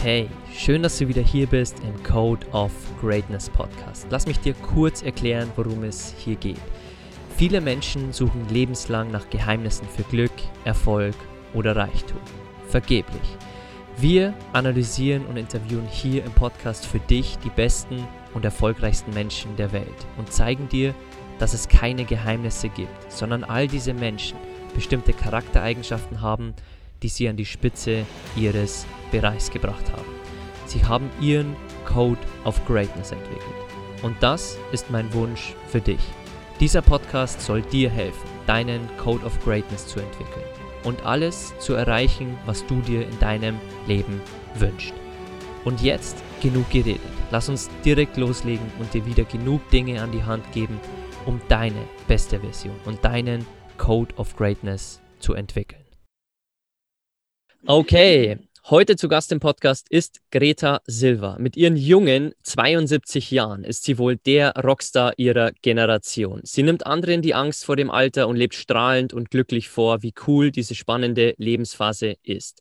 Hey, schön, dass du wieder hier bist im Code of Greatness Podcast. Lass mich dir kurz erklären, worum es hier geht. Viele Menschen suchen lebenslang nach Geheimnissen für Glück, Erfolg oder Reichtum. Vergeblich. Wir analysieren und interviewen hier im Podcast für dich die besten und erfolgreichsten Menschen der Welt und zeigen dir, dass es keine Geheimnisse gibt, sondern all diese Menschen bestimmte Charaktereigenschaften haben, die sie an die Spitze ihres Bereichs gebracht haben. Sie haben ihren Code of Greatness entwickelt. Und das ist mein Wunsch für dich. Dieser Podcast soll dir helfen, deinen Code of Greatness zu entwickeln und alles zu erreichen, was du dir in deinem Leben wünschst. Und jetzt genug geredet. Lass uns direkt loslegen und dir wieder genug Dinge an die Hand geben, um deine beste Version und deinen Code of Greatness zu entwickeln. Okay, heute zu Gast im Podcast ist Greta Silva. Mit ihren jungen 72 Jahren ist sie wohl der Rockstar ihrer Generation. Sie nimmt anderen die Angst vor dem Alter und lebt strahlend und glücklich vor, wie cool diese spannende Lebensphase ist.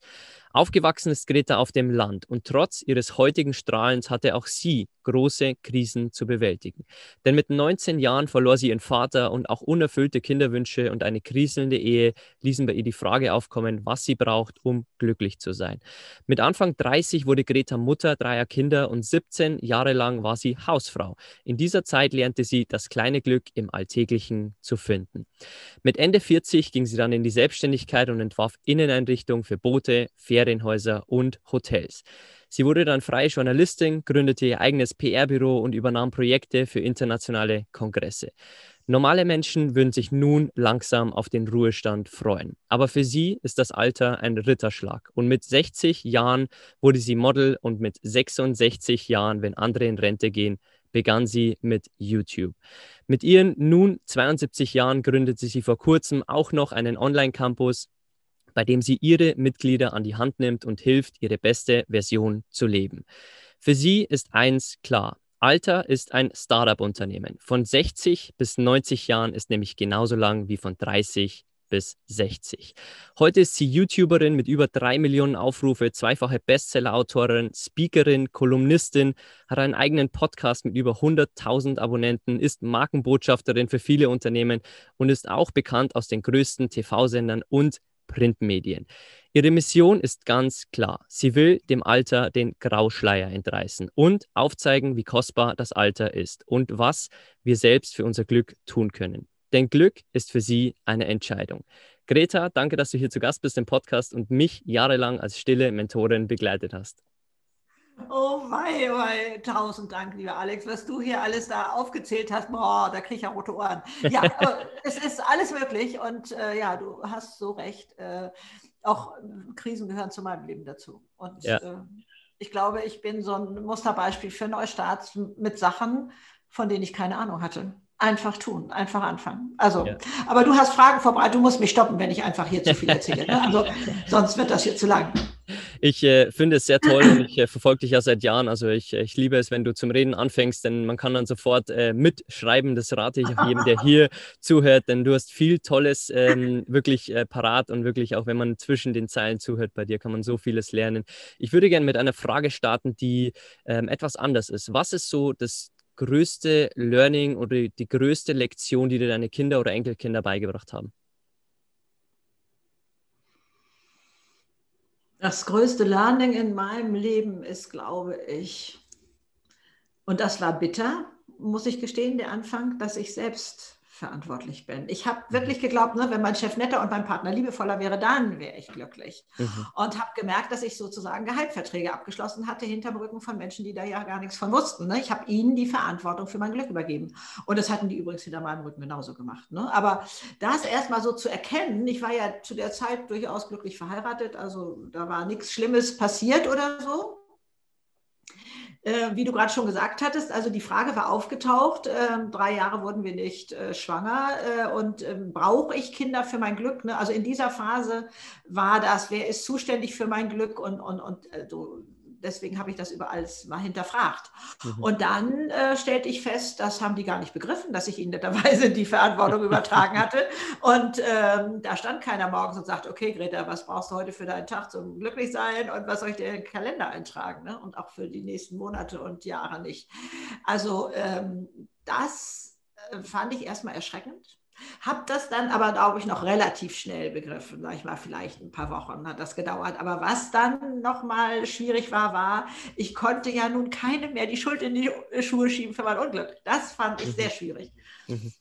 Aufgewachsen ist Greta auf dem Land und trotz ihres heutigen Strahlens hatte auch sie große Krisen zu bewältigen. Denn mit 19 Jahren verlor sie ihren Vater und auch unerfüllte Kinderwünsche und eine kriselnde Ehe ließen bei ihr die Frage aufkommen, was sie braucht, um glücklich zu sein. Mit Anfang 30 wurde Greta Mutter dreier Kinder und 17 Jahre lang war sie Hausfrau. In dieser Zeit lernte sie das kleine Glück im Alltäglichen zu finden. Mit Ende 40 ging sie dann in die Selbstständigkeit und entwarf Inneneinrichtungen für Boote, Ferienhäuser und Hotels. Sie wurde dann freie Journalistin, gründete ihr eigenes PR-Büro und übernahm Projekte für internationale Kongresse. Normale Menschen würden sich nun langsam auf den Ruhestand freuen. Aber für sie ist das Alter ein Ritterschlag. Und mit 60 Jahren wurde sie Model und mit 66 Jahren, wenn andere in Rente gehen, begann sie mit YouTube. Mit ihren nun 72 Jahren gründete sie vor kurzem auch noch einen Online-Campus, bei dem sie ihre Mitglieder an die Hand nimmt und hilft, ihre beste Version zu leben. Für sie ist eins klar. Alter ist ein Startup-Unternehmen. Von 60 bis 90 Jahren ist nämlich genauso lang wie von 30 bis 60. Heute ist sie YouTuberin mit über drei Millionen Aufrufe, zweifache Bestseller-Autorin, Speakerin, Kolumnistin, hat einen eigenen Podcast mit über 100.000 Abonnenten, ist Markenbotschafterin für viele Unternehmen und ist auch bekannt aus den größten TV-Sendern und Printmedien. Ihre Mission ist ganz klar. Sie will dem Alter den Grauschleier entreißen und aufzeigen, wie kostbar das Alter ist und was wir selbst für unser Glück tun können. Denn Glück ist für sie eine Entscheidung. Greta, danke, dass du hier zu Gast bist im Podcast und mich jahrelang als stille Mentorin begleitet hast. Oh wei, wei, tausend Dank, lieber Alex, was du hier alles da aufgezählt hast. Boah, da kriege ich ja rote Ohren. Ja, es ist alles möglich und äh, ja, du hast so recht. Äh, auch Krisen gehören zu meinem Leben dazu. Und ja. äh, ich glaube, ich bin so ein Musterbeispiel für Neustarts mit Sachen, von denen ich keine Ahnung hatte. Einfach tun, einfach anfangen. Also, ja. aber du hast Fragen vorbereitet, du musst mich stoppen, wenn ich einfach hier zu viel erzähle. Ne? Also, sonst wird das hier zu lang. Ich äh, finde es sehr toll und ich äh, verfolge dich ja seit Jahren. Also ich, ich liebe es, wenn du zum Reden anfängst, denn man kann dann sofort äh, mitschreiben. Das rate ich auch jedem, der hier zuhört, denn du hast viel Tolles ähm, wirklich äh, parat und wirklich auch, wenn man zwischen den Zeilen zuhört, bei dir kann man so vieles lernen. Ich würde gerne mit einer Frage starten, die ähm, etwas anders ist. Was ist so das größte Learning oder die größte Lektion, die dir deine Kinder oder Enkelkinder beigebracht haben? Das größte Learning in meinem Leben ist, glaube ich, und das war bitter, muss ich gestehen, der Anfang, dass ich selbst verantwortlich bin. Ich habe mhm. wirklich geglaubt, ne, wenn mein Chef netter und mein Partner liebevoller wäre, dann wäre ich glücklich. Mhm. Und habe gemerkt, dass ich sozusagen Geheimverträge abgeschlossen hatte hinterm Rücken von Menschen, die da ja gar nichts von wussten. Ne? Ich habe ihnen die Verantwortung für mein Glück übergeben. Und das hatten die übrigens hinter meinem Rücken genauso gemacht. Ne? Aber das erstmal so zu erkennen, ich war ja zu der Zeit durchaus glücklich verheiratet, also da war nichts Schlimmes passiert oder so. Äh, wie du gerade schon gesagt hattest, also die Frage war aufgetaucht, äh, drei Jahre wurden wir nicht äh, schwanger und ähm, brauche ich Kinder für mein Glück? Ne? Also in dieser Phase war das, wer ist zuständig für mein Glück und, und, und so deswegen habe ich das überall mal hinterfragt. Mhm. Und dann äh, stellte ich fest, das haben die gar nicht begriffen, dass ich ihnen netterweise die Verantwortung übertragen hatte. Und ähm, da stand keiner morgens und sagt, okay, Greta, was brauchst du heute für deinen Tag zum Glücklichsein und was soll ich dir in den Kalender eintragen? Ne? Und auch für die nächsten Monate und Jahre nicht. Also ähm, das äh, fand ich erstmal erschreckend. Habe das dann aber, glaube ich, noch relativ schnell begriffen. Sag ich mal, vielleicht ein paar Wochen hat das gedauert. Aber was dann nochmal schwierig war, war, ich konnte ja nun keinem mehr die Schuld in die Schuhe schieben für mein Unglück. Das fand ich mhm. sehr schwierig. Mhm.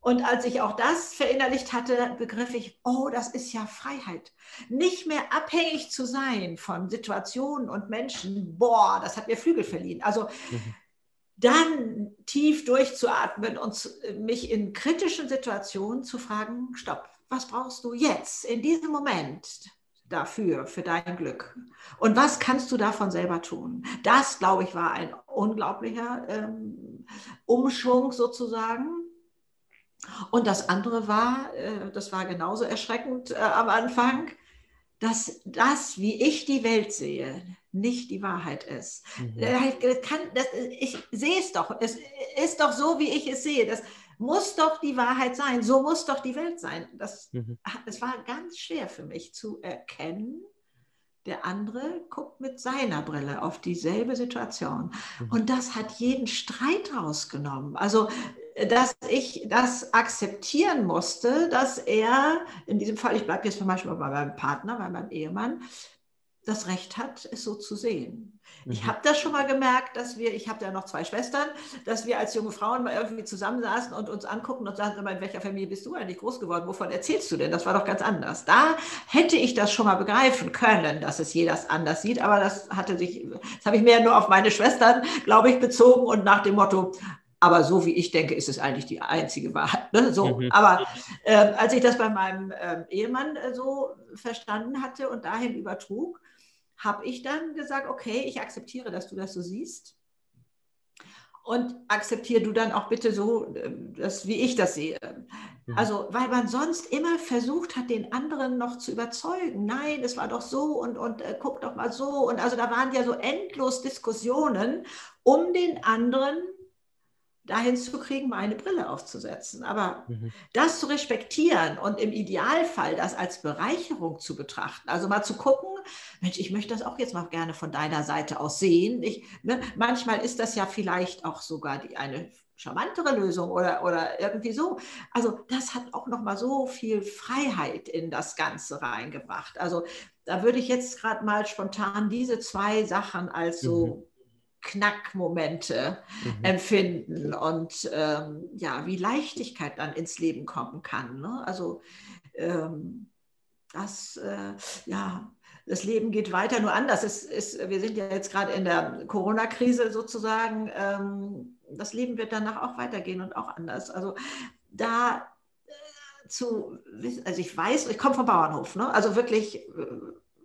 Und als ich auch das verinnerlicht hatte, begriff ich, oh, das ist ja Freiheit. Nicht mehr abhängig zu sein von Situationen und Menschen. Boah, das hat mir Flügel verliehen. Also mhm dann tief durchzuatmen und mich in kritischen Situationen zu fragen, stopp, was brauchst du jetzt, in diesem Moment dafür, für dein Glück? Und was kannst du davon selber tun? Das, glaube ich, war ein unglaublicher ähm, Umschwung sozusagen. Und das andere war, äh, das war genauso erschreckend äh, am Anfang, dass das, wie ich die Welt sehe, nicht die Wahrheit ist. Mhm. Äh, kann, das, ich sehe es doch. Es ist doch so, wie ich es sehe. Das muss doch die Wahrheit sein. So muss doch die Welt sein. Das, mhm. Es war ganz schwer für mich zu erkennen. Der andere guckt mit seiner Brille auf dieselbe Situation. Mhm. Und das hat jeden Streit rausgenommen. Also, dass ich das akzeptieren musste, dass er, in diesem Fall, ich bleibe jetzt zum Beispiel bei meinem Partner, bei meinem Ehemann, das Recht hat, es so zu sehen. Mhm. Ich habe das schon mal gemerkt, dass wir, ich habe ja noch zwei Schwestern, dass wir als junge Frauen mal irgendwie zusammensaßen und uns angucken und sagen, in welcher Familie bist du eigentlich groß geworden? Wovon erzählst du denn? Das war doch ganz anders. Da hätte ich das schon mal begreifen können, dass es jeder anders sieht, aber das hatte sich, das habe ich mehr nur auf meine Schwestern, glaube ich, bezogen und nach dem Motto, aber so wie ich denke, ist es eigentlich die einzige Wahrheit. Ne? So. Mhm. Aber äh, als ich das bei meinem äh, Ehemann äh, so verstanden hatte und dahin übertrug, habe ich dann gesagt, okay, ich akzeptiere, dass du das so siehst. Und akzeptiere du dann auch bitte so, äh, das, wie ich das sehe. Mhm. Also, weil man sonst immer versucht hat, den anderen noch zu überzeugen. Nein, es war doch so und, und äh, guck doch mal so. Und also da waren ja so endlos Diskussionen, um den anderen dahin zu kriegen, meine Brille aufzusetzen. Aber mhm. das zu respektieren und im Idealfall das als Bereicherung zu betrachten, also mal zu gucken, Mensch, ich möchte das auch jetzt mal gerne von deiner Seite aus sehen. Ich, ne, manchmal ist das ja vielleicht auch sogar die, eine charmantere Lösung oder, oder irgendwie so. Also das hat auch nochmal so viel Freiheit in das Ganze reingebracht. Also da würde ich jetzt gerade mal spontan diese zwei Sachen als so mhm Knackmomente mhm. empfinden und ähm, ja, wie Leichtigkeit dann ins Leben kommen kann. Ne? Also ähm, das, äh, ja, das Leben geht weiter, nur anders. Es ist, wir sind ja jetzt gerade in der Corona-Krise sozusagen. Ähm, das Leben wird danach auch weitergehen und auch anders. Also da äh, zu, also ich weiß, ich komme vom Bauernhof, ne? also wirklich äh,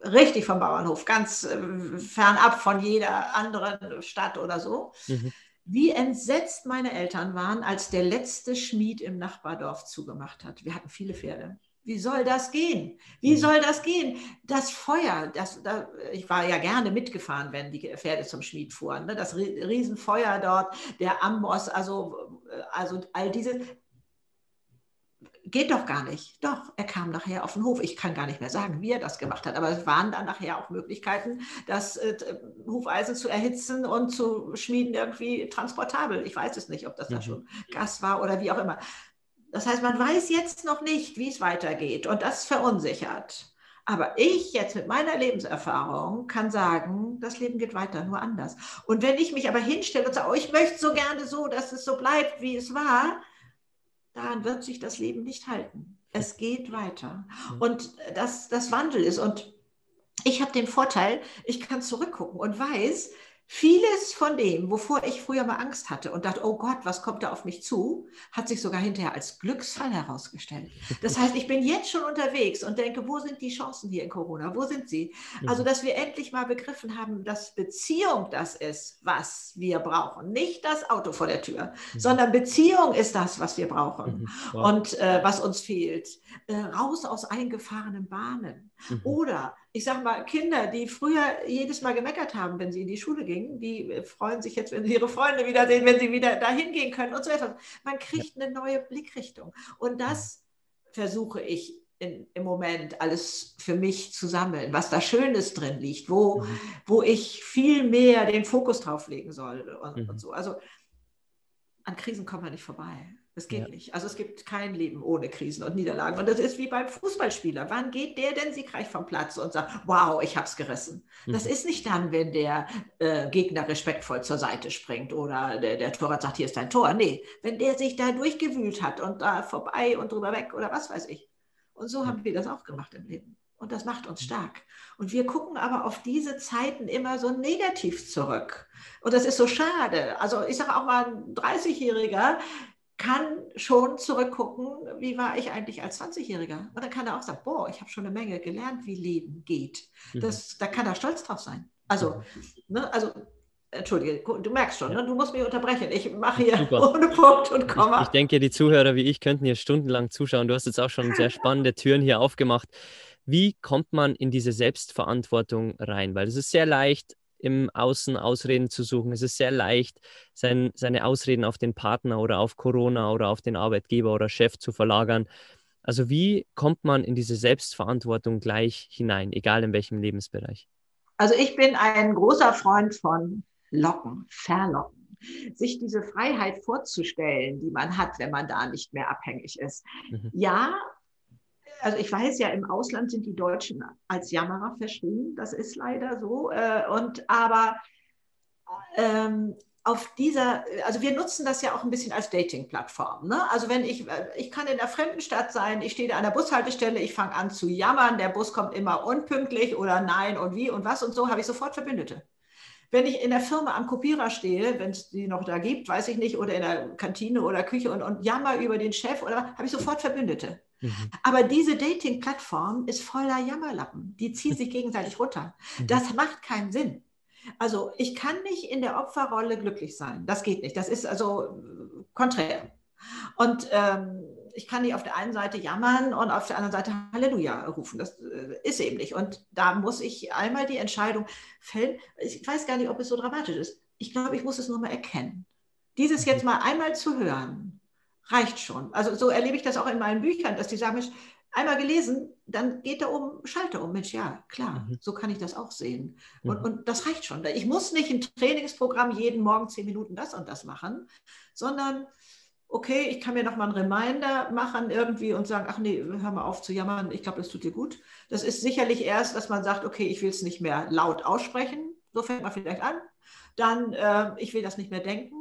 richtig vom Bauernhof, ganz äh, fernab von jeder anderen Stadt oder so. Mhm. Wie entsetzt meine Eltern waren, als der letzte Schmied im Nachbardorf zugemacht hat. Wir hatten viele Pferde. Wie soll das gehen? Wie mhm. soll das gehen? Das Feuer, das, das, ich war ja gerne mitgefahren, wenn die Pferde zum Schmied fuhren. Ne? Das Riesenfeuer dort, der Amboss, also, äh, also all diese, geht doch gar nicht. Doch, er kam nachher auf den Hof. Ich kann gar nicht mehr sagen, wie er das gemacht hat, aber es waren dann nachher auch Möglichkeiten, das äh, Hufeisen zu erhitzen und zu schmieden irgendwie transportabel. Ich weiß es nicht, ob das mhm. da schon Gas war oder wie auch immer. Das heißt, man weiß jetzt noch nicht, wie es weitergeht und das verunsichert. Aber ich jetzt mit meiner Lebenserfahrung kann sagen, das Leben geht weiter, nur anders. Und wenn ich mich aber hinstelle und sage, oh, ich möchte so gerne so, dass es so bleibt, wie es war, daran wird sich das Leben nicht halten. Es geht weiter. Und das, das Wandel ist. Und ich habe den Vorteil, ich kann zurückgucken und weiß, Vieles von dem, wovor ich früher mal Angst hatte und dachte, oh Gott, was kommt da auf mich zu, hat sich sogar hinterher als Glücksfall herausgestellt. Das heißt, ich bin jetzt schon unterwegs und denke, wo sind die Chancen hier in Corona? Wo sind sie? Also, dass wir endlich mal begriffen haben, dass Beziehung das ist, was wir brauchen. Nicht das Auto vor der Tür, mhm. sondern Beziehung ist das, was wir brauchen mhm. wow. und äh, was uns fehlt. Äh, raus aus eingefahrenen Bahnen. Mhm. Oder ich sage mal, Kinder, die früher jedes Mal gemeckert haben, wenn sie in die Schule gingen, die freuen sich jetzt, wenn sie ihre Freunde wiedersehen, wenn sie wieder dahin gehen können und so etwas. Man kriegt eine neue Blickrichtung. Und das versuche ich in, im Moment alles für mich zu sammeln, was da Schönes drin liegt, wo, mhm. wo ich viel mehr den Fokus drauf legen soll und, mhm. und so. Also an Krisen kommt man nicht vorbei. Das geht ja. nicht. Also es gibt kein Leben ohne Krisen und Niederlagen. Und das ist wie beim Fußballspieler. Wann geht der denn siegreich vom Platz und sagt, wow, ich habe es gerissen? Mhm. Das ist nicht dann, wenn der äh, Gegner respektvoll zur Seite springt oder der, der Torwart sagt, hier ist dein Tor. Nee, wenn der sich da durchgewühlt hat und da vorbei und drüber weg oder was weiß ich. Und so haben wir das auch gemacht im Leben. Und das macht uns stark. Und wir gucken aber auf diese Zeiten immer so negativ zurück. Und das ist so schade. Also ich sage auch mal, ein 30-Jähriger, kann schon zurückgucken, wie war ich eigentlich als 20-Jähriger. Und dann kann er auch sagen, boah, ich habe schon eine Menge gelernt, wie Leben geht. Mhm. Das, da kann er stolz drauf sein. Also, ne, also Entschuldige, du merkst schon, ne? du musst mich unterbrechen. Ich mache hier Super. ohne Punkt und Komma. Ich, ich, denke, die Zuhörer wie ich könnten hier stundenlang zuschauen. Du hast jetzt auch schon sehr spannende Türen hier aufgemacht. Wie kommt man in diese Selbstverantwortung rein? Weil es ist sehr leicht, im Außen Ausreden zu suchen. Es ist sehr leicht, sein, seine Ausreden auf den Partner oder auf Corona oder auf den Arbeitgeber oder Chef zu verlagern. Also wie kommt man in diese Selbstverantwortung gleich hinein, egal in welchem Lebensbereich? Also ich bin ein großer Freund von Locken, Verlocken. Sich diese Freiheit vorzustellen, die man hat, wenn man da nicht mehr abhängig ist. Mhm. Ja, also ich weiß ja, im Ausland sind die Deutschen als Jammerer verschrien, das ist leider so. Äh, und aber ähm, auf dieser, also wir nutzen das ja auch ein bisschen als Dating-Plattform. Ne? Also wenn ich, ich kann in der fremden Stadt sein, ich stehe an der Bushaltestelle, ich fange an zu jammern, der Bus kommt immer unpünktlich oder nein und wie und was und so, habe ich sofort Verbündete. Wenn ich in der Firma am Kopierer stehe, wenn es die noch da gibt, weiß ich nicht, oder in der Kantine oder Küche und, und jammer über den Chef, oder habe ich sofort Verbündete. Mhm. Aber diese Dating-Plattform ist voller Jammerlappen. Die ziehen sich gegenseitig runter. Mhm. Das macht keinen Sinn. Also ich kann nicht in der Opferrolle glücklich sein. Das geht nicht. Das ist also konträr. Und ähm, ich kann nicht auf der einen Seite jammern und auf der anderen Seite Halleluja rufen. Das äh, ist eben nicht. Und da muss ich einmal die Entscheidung fällen. Ich weiß gar nicht, ob es so dramatisch ist. Ich glaube, ich muss es nur mal erkennen. Dieses jetzt mhm. mal einmal zu hören, reicht schon. Also so erlebe ich das auch in meinen Büchern, dass die sagen, einmal gelesen, dann geht da oben Schalter um. Mensch, ja, klar, mhm. so kann ich das auch sehen. Und, mhm. und das reicht schon. Ich muss nicht ein Trainingsprogramm jeden Morgen zehn Minuten das und das machen, sondern okay, ich kann mir noch mal einen Reminder machen irgendwie und sagen, ach nee, hör mal auf zu jammern, ich glaube, das tut dir gut. Das ist sicherlich erst, dass man sagt, okay, ich will es nicht mehr laut aussprechen, so fängt man vielleicht an. Dann, äh, ich will das nicht mehr denken.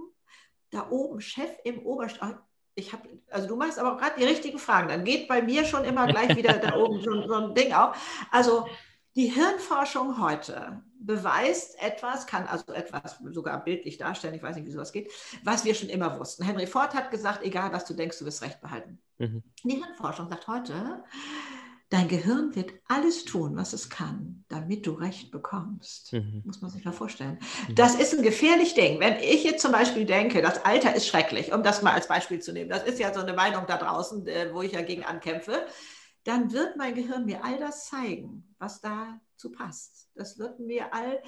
Da oben, Chef im Oberstand, ich habe, also du machst aber gerade die richtigen Fragen. Dann geht bei mir schon immer gleich wieder da oben so, so ein Ding auf. Also die Hirnforschung heute beweist etwas, kann also etwas sogar bildlich darstellen, ich weiß nicht, wie sowas geht, was wir schon immer wussten. Henry Ford hat gesagt, egal was du denkst, du wirst Recht behalten. Mhm. Die Hirnforschung sagt heute, Dein Gehirn wird alles tun, was es kann, damit du Recht bekommst. Mhm. Muss man sich mal vorstellen. Mhm. Das ist ein gefährlich Ding. Wenn ich jetzt zum Beispiel denke, das Alter ist schrecklich, um das mal als Beispiel zu nehmen, das ist ja so eine Meinung da draußen, äh, wo ich ja gegen ankämpfe, dann wird mein Gehirn mir all das zeigen, was dazu passt. Das wird mir all,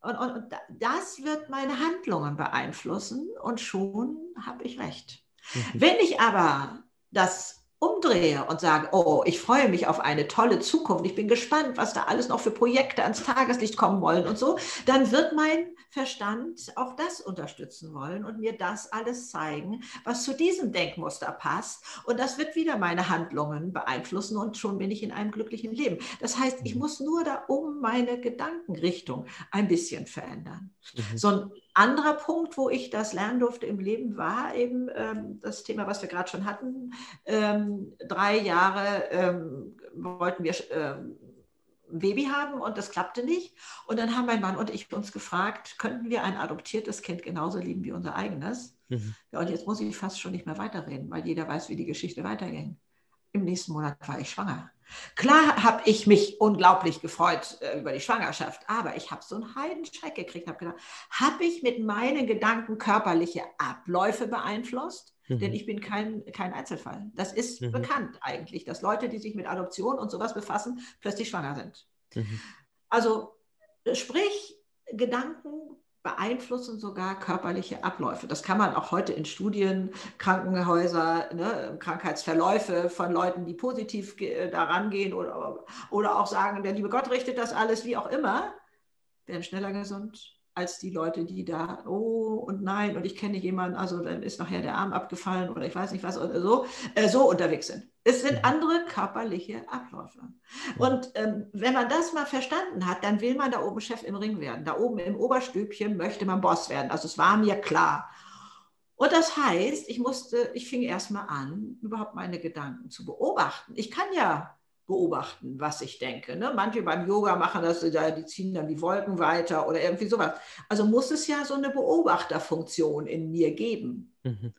und, und, und das wird meine Handlungen beeinflussen und schon habe ich recht. Mhm. Wenn ich aber das umdrehe und sage, oh, ich freue mich auf eine tolle Zukunft, ich bin gespannt, was da alles noch für Projekte ans Tageslicht kommen wollen und so, dann wird mein Verstand auch das unterstützen wollen und mir das alles zeigen, was zu diesem Denkmuster passt. Und das wird wieder meine Handlungen beeinflussen und schon bin ich in einem glücklichen Leben. Das heißt, ich mhm. muss nur da um meine Gedankenrichtung ein bisschen verändern. Mhm. So ein anderer Punkt, wo ich das lernen durfte im Leben, war eben ähm, das Thema, was wir gerade schon hatten. Ähm, drei Jahre ähm, wollten wir ähm, ein Baby haben und das klappte nicht. Und dann haben mein Mann und ich uns gefragt, könnten wir ein adoptiertes Kind genauso lieben wie unser eigenes? Mhm. Ja, und jetzt muss ich fast schon nicht mehr weiterreden, weil jeder weiß, wie die Geschichte weiterging. Im nächsten Monat war ich schwanger. Klar habe ich mich unglaublich gefreut äh, über die Schwangerschaft, aber ich habe so einen Heidenschreck gekriegt, habe gedacht, habe ich mit meinen Gedanken körperliche Abläufe beeinflusst? Mhm. Denn ich bin kein, kein Einzelfall. Das ist mhm. bekannt eigentlich, dass Leute, die sich mit Adoption und sowas befassen, plötzlich schwanger sind. Mhm. Also sprich, Gedanken beeinflussen sogar körperliche Abläufe. Das kann man auch heute in Studien, Krankenhäuser, ne, Krankheitsverläufe von Leuten, die positiv daran gehen oder, oder auch sagen, der liebe Gott richtet das alles, wie auch immer, werden schneller gesund, als die Leute, die da, oh und nein, und ich kenne jemanden, also dann ist nachher der Arm abgefallen oder ich weiß nicht was oder so, äh, so unterwegs sind. Es sind mhm. andere körperliche Abläufe. Und ähm, wenn man das mal verstanden hat, dann will man da oben Chef im Ring werden. Da oben im Oberstübchen möchte man Boss werden. Also es war mir klar. Und das heißt, ich musste, ich fing erstmal an, überhaupt meine Gedanken zu beobachten. Ich kann ja beobachten, was ich denke. Ne? Manche beim Yoga machen das, die ziehen dann die Wolken weiter oder irgendwie sowas. Also muss es ja so eine Beobachterfunktion in mir geben. Mhm.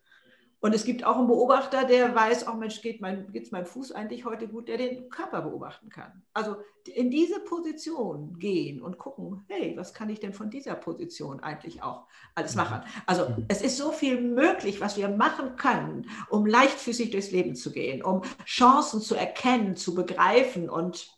Und es gibt auch einen Beobachter, der weiß, oh Mensch, geht mein, geht's meinem Fuß eigentlich heute gut, der den Körper beobachten kann. Also in diese Position gehen und gucken, hey, was kann ich denn von dieser Position eigentlich auch alles mhm. machen? Also mhm. es ist so viel möglich, was wir machen können, um leichtfüßig durchs Leben zu gehen, um Chancen zu erkennen, zu begreifen und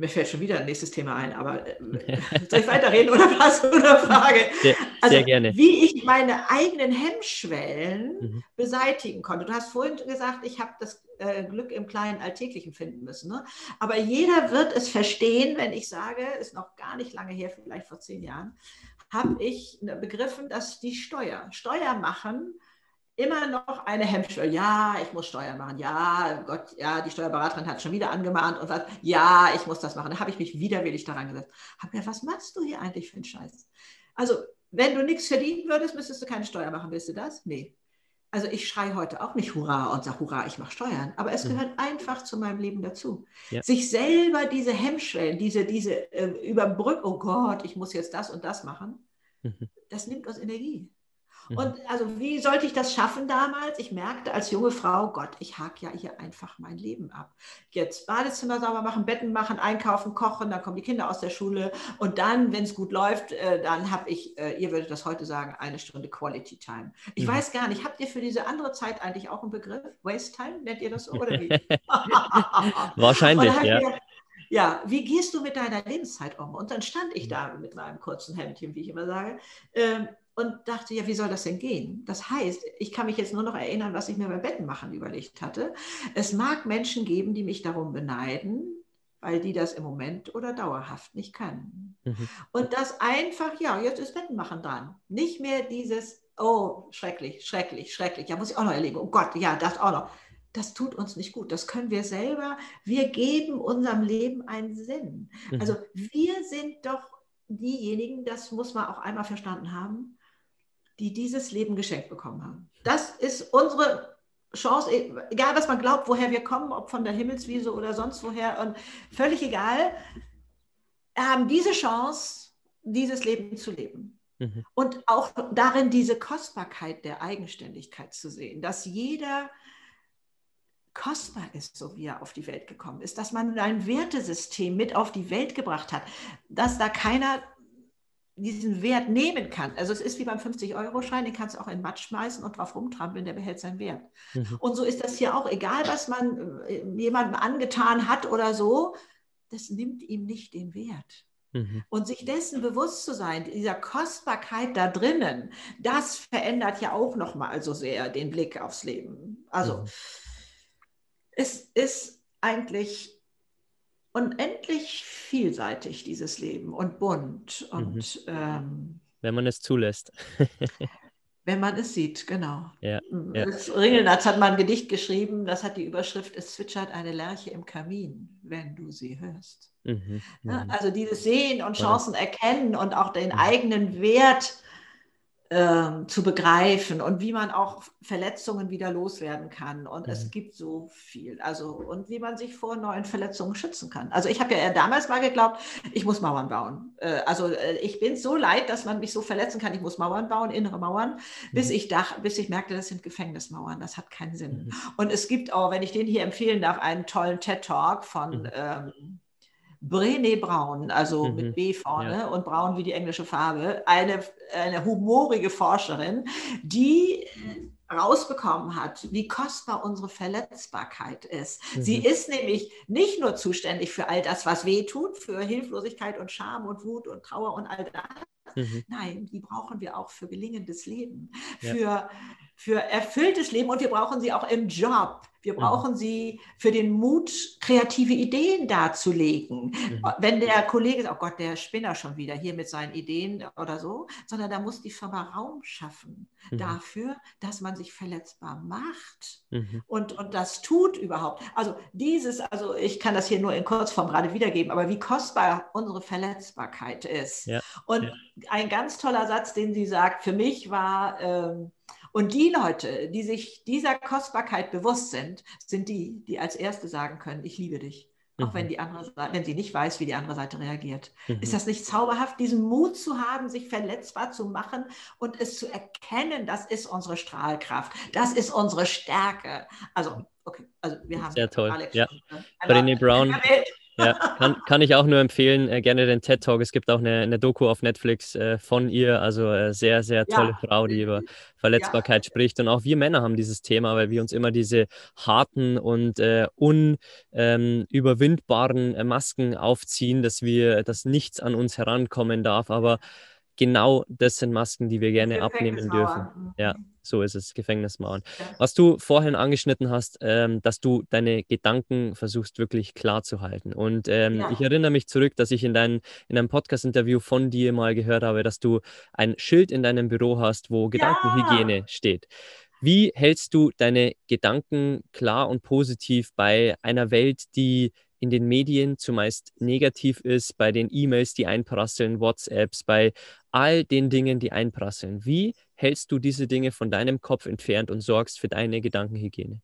mir fällt schon wieder ein nächstes Thema ein, aber äh, soll ich weiterreden oder was? Oder Frage? Sehr, also, sehr gerne. Wie ich meine eigenen Hemmschwellen mhm. beseitigen konnte. Du hast vorhin gesagt, ich habe das äh, Glück im kleinen Alltäglichen finden müssen. Ne? Aber jeder wird es verstehen, wenn ich sage, ist noch gar nicht lange her, vielleicht vor zehn Jahren, habe ich begriffen, dass die Steuer, Steuer machen, immer noch eine Hemmschwelle. Ja, ich muss Steuern machen. Ja, Gott, ja, die Steuerberaterin hat schon wieder angemahnt und sagt, ja, ich muss das machen. Da habe ich mich widerwillig daran gesetzt. Hab mir, was machst du hier eigentlich für einen Scheiß? Also, wenn du nichts verdienen würdest, müsstest du keine Steuer machen. Willst du das? Nee. Also ich schreie heute auch nicht Hurra und sage Hurra, ich mache Steuern, aber es mhm. gehört einfach zu meinem Leben dazu. Ja. Sich selber diese Hemmschwellen, diese, diese äh, Überbrückung, oh Gott, ich muss jetzt das und das machen, mhm. das nimmt uns Energie. Mhm. Und also wie sollte ich das schaffen damals? Ich merkte als junge Frau, Gott, ich hake ja hier einfach mein Leben ab. Jetzt Badezimmer sauber machen, Betten machen, einkaufen, kochen, dann kommen die Kinder aus der Schule und dann, wenn es gut läuft, äh, dann habe ich, äh, ihr würdet das heute sagen, eine Stunde Quality Time. Ich mhm. weiß gar nicht, habt ihr für diese andere Zeit eigentlich auch einen Begriff? Waste Time, nennt ihr das so oder wie? Wahrscheinlich, ja. Mir, ja, wie gehst du mit deiner Lebenszeit um? Und dann stand ich mhm. da mit meinem kurzen Hemdchen, wie ich immer sage, ähm, und dachte, ja, wie soll das denn gehen? Das heißt, ich kann mich jetzt nur noch erinnern, was ich mir beim Bettenmachen überlegt hatte. Es mag Menschen geben, die mich darum beneiden, weil die das im Moment oder dauerhaft nicht können. Mhm. Und das einfach, ja, jetzt ist Bettenmachen dran. Nicht mehr dieses, oh, schrecklich, schrecklich, schrecklich, ja, muss ich auch noch erleben. Oh Gott, ja, das auch noch. Das tut uns nicht gut. Das können wir selber. Wir geben unserem Leben einen Sinn. Mhm. Also wir sind doch diejenigen, das muss man auch einmal verstanden haben, die dieses Leben geschenkt bekommen haben. Das ist unsere Chance, egal was man glaubt, woher wir kommen, ob von der Himmelswiese oder sonst woher, und völlig egal, haben diese Chance, dieses Leben zu leben. Mhm. Und auch darin diese Kostbarkeit der Eigenständigkeit zu sehen, dass jeder kostbar ist, so wie er auf die Welt gekommen ist, dass man ein Wertesystem mit auf die Welt gebracht hat, dass da keiner diesen Wert nehmen kann. Also es ist wie beim 50-Euro-Schein, den kannst du auch in Matsch schmeißen und drauf rumtrampeln, der behält seinen Wert. Mhm. Und so ist das hier auch, egal was man äh, jemandem angetan hat oder so, das nimmt ihm nicht den Wert. Mhm. Und sich dessen bewusst zu sein, dieser Kostbarkeit da drinnen, das verändert ja auch nochmal so sehr den Blick aufs Leben. Also mhm. es ist eigentlich unendlich vielseitig, dieses Leben und bunt. Und, mhm. ähm, wenn man es zulässt. wenn man es sieht, genau. Ja, mhm. ja. Ringelnatz hat mal ein Gedicht geschrieben, das hat die Überschrift, es zwitschert eine Lerche im Kamin, wenn du sie hörst. Mhm, ja, mhm. also dieses Sehen und Chancen erkennen und auch den mhm. eigenen Wert ähm, zu begreifen und wie man auch Verletzungen wieder loswerden kann. Und mhm. es gibt so viel. Also, und wie man sich vor neuen Verletzungen schützen kann. Also, ich habe ja damals mal geglaubt, ich muss Mauern bauen. Äh, also, äh, ich bin so leid, dass man mich so verletzen kann. Ich muss Mauern bauen, innere Mauern, mhm. bis, ich dach, bis ich merkte, das sind Gefängnismauern. Das hat keinen Sinn. Mhm. Und es gibt auch, wenn ich den hier empfehlen darf, einen tollen TED-Talk von. Mhm. Ähm, Brené Brown, also mhm. mit B vorne ja. und braun wie die englische Farbe, eine, eine humorige Forscherin, die rausbekommen hat, wie kostbar unsere Verletzbarkeit ist. Mhm. Sie ist nämlich nicht nur zuständig für all das, was weh tut, für Hilflosigkeit und Scham und Wut und Trauer und all das. Mhm. Nein, die brauchen wir auch für gelingendes Leben, ja. für, für erfülltes Leben und wir brauchen sie auch im Job. Wir mhm. brauchen sie für den Mut, kreative Ideen darzulegen. Mhm. Wenn der Kollege sagt, oh Gott, der Spinner schon wieder hier mit seinen Ideen oder so, sondern da muss die Firma Raum schaffen mhm. dafür, dass man sich verletzbar macht und, und das tut überhaupt. Also dieses, also ich kann das hier nur in Kurzform gerade wiedergeben, aber wie kostbar unsere Verletzbarkeit ist. Ja. Und ja. ein ganz toller Satz, den sie sagt, für mich war, ähm, und die Leute, die sich dieser Kostbarkeit bewusst sind, sind die, die als Erste sagen können, ich liebe dich. Auch mhm. wenn, die andere, wenn sie nicht weiß, wie die andere Seite reagiert. Mhm. Ist das nicht zauberhaft, diesen Mut zu haben, sich verletzbar zu machen und es zu erkennen, das ist unsere Strahlkraft, das ist unsere Stärke. Also, okay, also wir haben Sehr toll. Alex ja. Brené Brown. Ja, kann, kann ich auch nur empfehlen. Äh, gerne den TED Talk. Es gibt auch eine, eine Doku auf Netflix äh, von ihr. Also äh, sehr, sehr tolle ja. Frau, die über Verletzbarkeit ja. spricht. Und auch wir Männer haben dieses Thema, weil wir uns immer diese harten und äh, unüberwindbaren ähm, Masken aufziehen, dass wir, dass nichts an uns herankommen darf. Aber genau das sind Masken, die wir gerne abnehmen dürfen. Ja, mhm. so ist es, Gefängnismauern. Was du vorhin angeschnitten hast, ähm, dass du deine Gedanken versuchst wirklich klar zu halten. Und ähm, ja. ich erinnere mich zurück, dass ich in, dein, in einem Podcast-Interview von dir mal gehört habe, dass du ein Schild in deinem Büro hast, wo Gedankenhygiene ja. steht. Wie hältst du deine Gedanken klar und positiv bei einer Welt, die in den Medien zumeist negativ ist, bei den E-Mails, die einprasseln, WhatsApps, bei all den Dingen, die einprasseln. Wie hältst du diese Dinge von deinem Kopf entfernt und sorgst für deine Gedankenhygiene?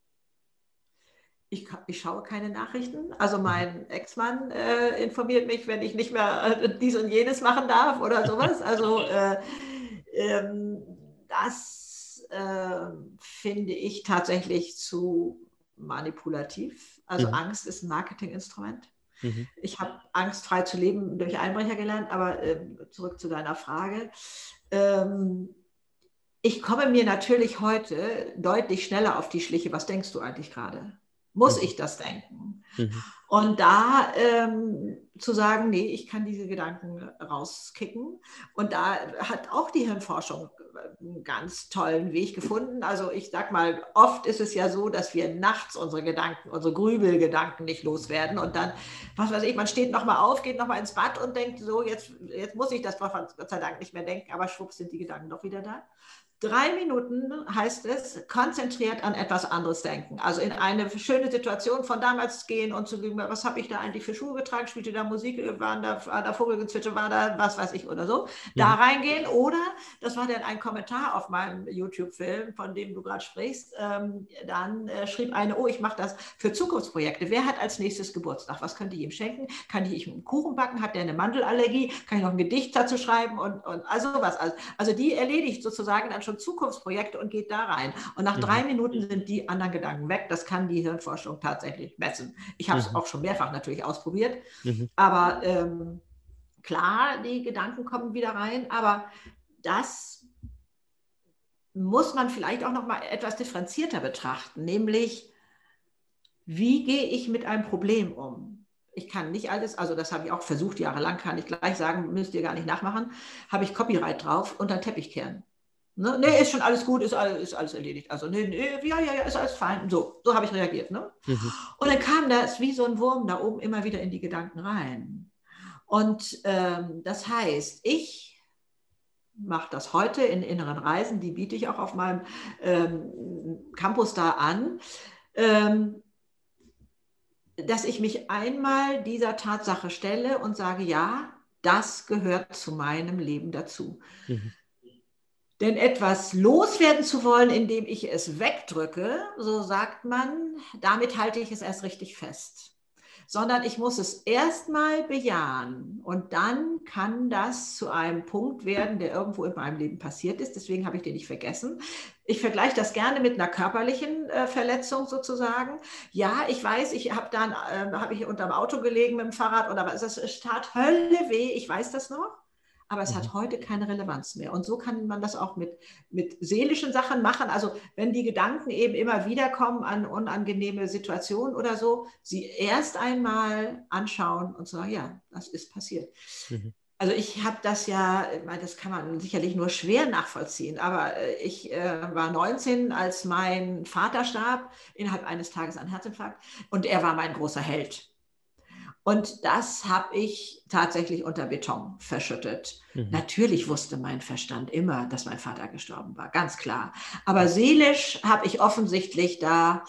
Ich, ich, schaue keine Nachrichten. Also mein Ex-Mann äh, informiert mich, wenn ich nicht mehr äh, dies und jenes machen darf oder sowas. Also äh, ähm, das äh, finde ich tatsächlich zu manipulativ. Also mhm. Angst ist ein Marketinginstrument. Mhm. Ich habe Angst, frei zu leben durch Einbrecher gelernt, aber äh, zurück zu deiner Frage. Ähm, ich komme mir natürlich heute deutlich schneller auf die Schliche. Was denkst du eigentlich gerade? Muss mhm. ich das denken? Mhm. Und da ähm, zu sagen, nee, ich kann diese Gedanken rauskicken. Und da hat auch die Hirnforschung einen ganz tollen Weg gefunden. Also ich sag mal, oft ist es ja so, dass wir nachts unsere Gedanken, unsere Grübelgedanken nicht loswerden. Und dann, was weiß ich, man steht nochmal auf, geht nochmal ins Bad und denkt so, jetzt, jetzt muss ich das Gott sei Dank nicht mehr denken, aber schwupps sind die Gedanken doch wieder da. Drei Minuten heißt es, konzentriert an etwas anderes denken. Also in eine schöne Situation von damals gehen und zu gucken, was habe ich da eigentlich für Schuhe getragen, spielte da Musik, waren da, war da Vogelgezwitscher, war da was weiß ich oder so. Da ja. reingehen oder, das war dann ein Kommentar auf meinem YouTube-Film, von dem du gerade sprichst, ähm, dann äh, schrieb eine, oh, ich mache das für Zukunftsprojekte. Wer hat als nächstes Geburtstag? Was könnte ich ihm schenken? Kann ich ihm einen Kuchen backen? Hat der eine Mandelallergie? Kann ich noch ein Gedicht dazu schreiben? Und, und also was. Also, also die erledigt sozusagen dann schon Zukunftsprojekte und geht da rein. Und nach mhm. drei Minuten sind die anderen Gedanken weg. Das kann die Hirnforschung tatsächlich messen. Ich habe es mhm. auch schon mehrfach natürlich ausprobiert. Mhm. Aber ähm, klar, die Gedanken kommen wieder rein. Aber das muss man vielleicht auch noch mal etwas differenzierter betrachten, nämlich wie gehe ich mit einem Problem um? Ich kann nicht alles, also das habe ich auch versucht jahrelang, kann ich gleich sagen, müsst ihr gar nicht nachmachen, habe ich Copyright drauf und dann Teppich kehren. Ne? Nee, ist schon alles gut, ist alles, ist alles erledigt. Also, nee, nee, ja, ja, ja, ist alles fein. So, so habe ich reagiert. Ne? Mhm. Und dann kam das wie so ein Wurm da oben immer wieder in die Gedanken rein. Und ähm, das heißt, ich mache das heute in inneren Reisen, die biete ich auch auf meinem ähm, Campus da an, ähm, dass ich mich einmal dieser Tatsache stelle und sage, ja, das gehört zu meinem Leben dazu. Mhm Denn etwas loswerden zu wollen, indem ich es wegdrücke, so sagt man, damit halte ich es erst richtig fest sondern ich muss es erstmal bejahen und dann kann das zu einem Punkt werden, der irgendwo in meinem Leben passiert ist. Deswegen habe ich den nicht vergessen. Ich vergleiche das gerne mit einer körperlichen äh, Verletzung sozusagen. Ja, ich weiß, ich habe dann äh, habe ich unterm Auto gelegen mit dem Fahrrad oder was, es tat Hölle weh. Ich weiß das noch aber es mhm. hat heute keine Relevanz mehr. Und so kann man das auch mit, mit seelischen Sachen machen. Also wenn die Gedanken eben immer wieder kommen an unangenehme Situationen oder so, sie erst einmal anschauen und sagen, ja, das ist passiert. Mhm. Also ich habe das ja, das kann man sicherlich nur schwer nachvollziehen, aber äh, ich äh, war 19, als mein Vater starb, innerhalb eines Tages an Herzinfarkt, und er war mein großer Held. Und das habe ich tatsächlich unter Beton verschüttet. Mhm. Natürlich wusste mein Verstand immer, dass mein Vater gestorben war, ganz klar. Aber seelisch habe ich offensichtlich da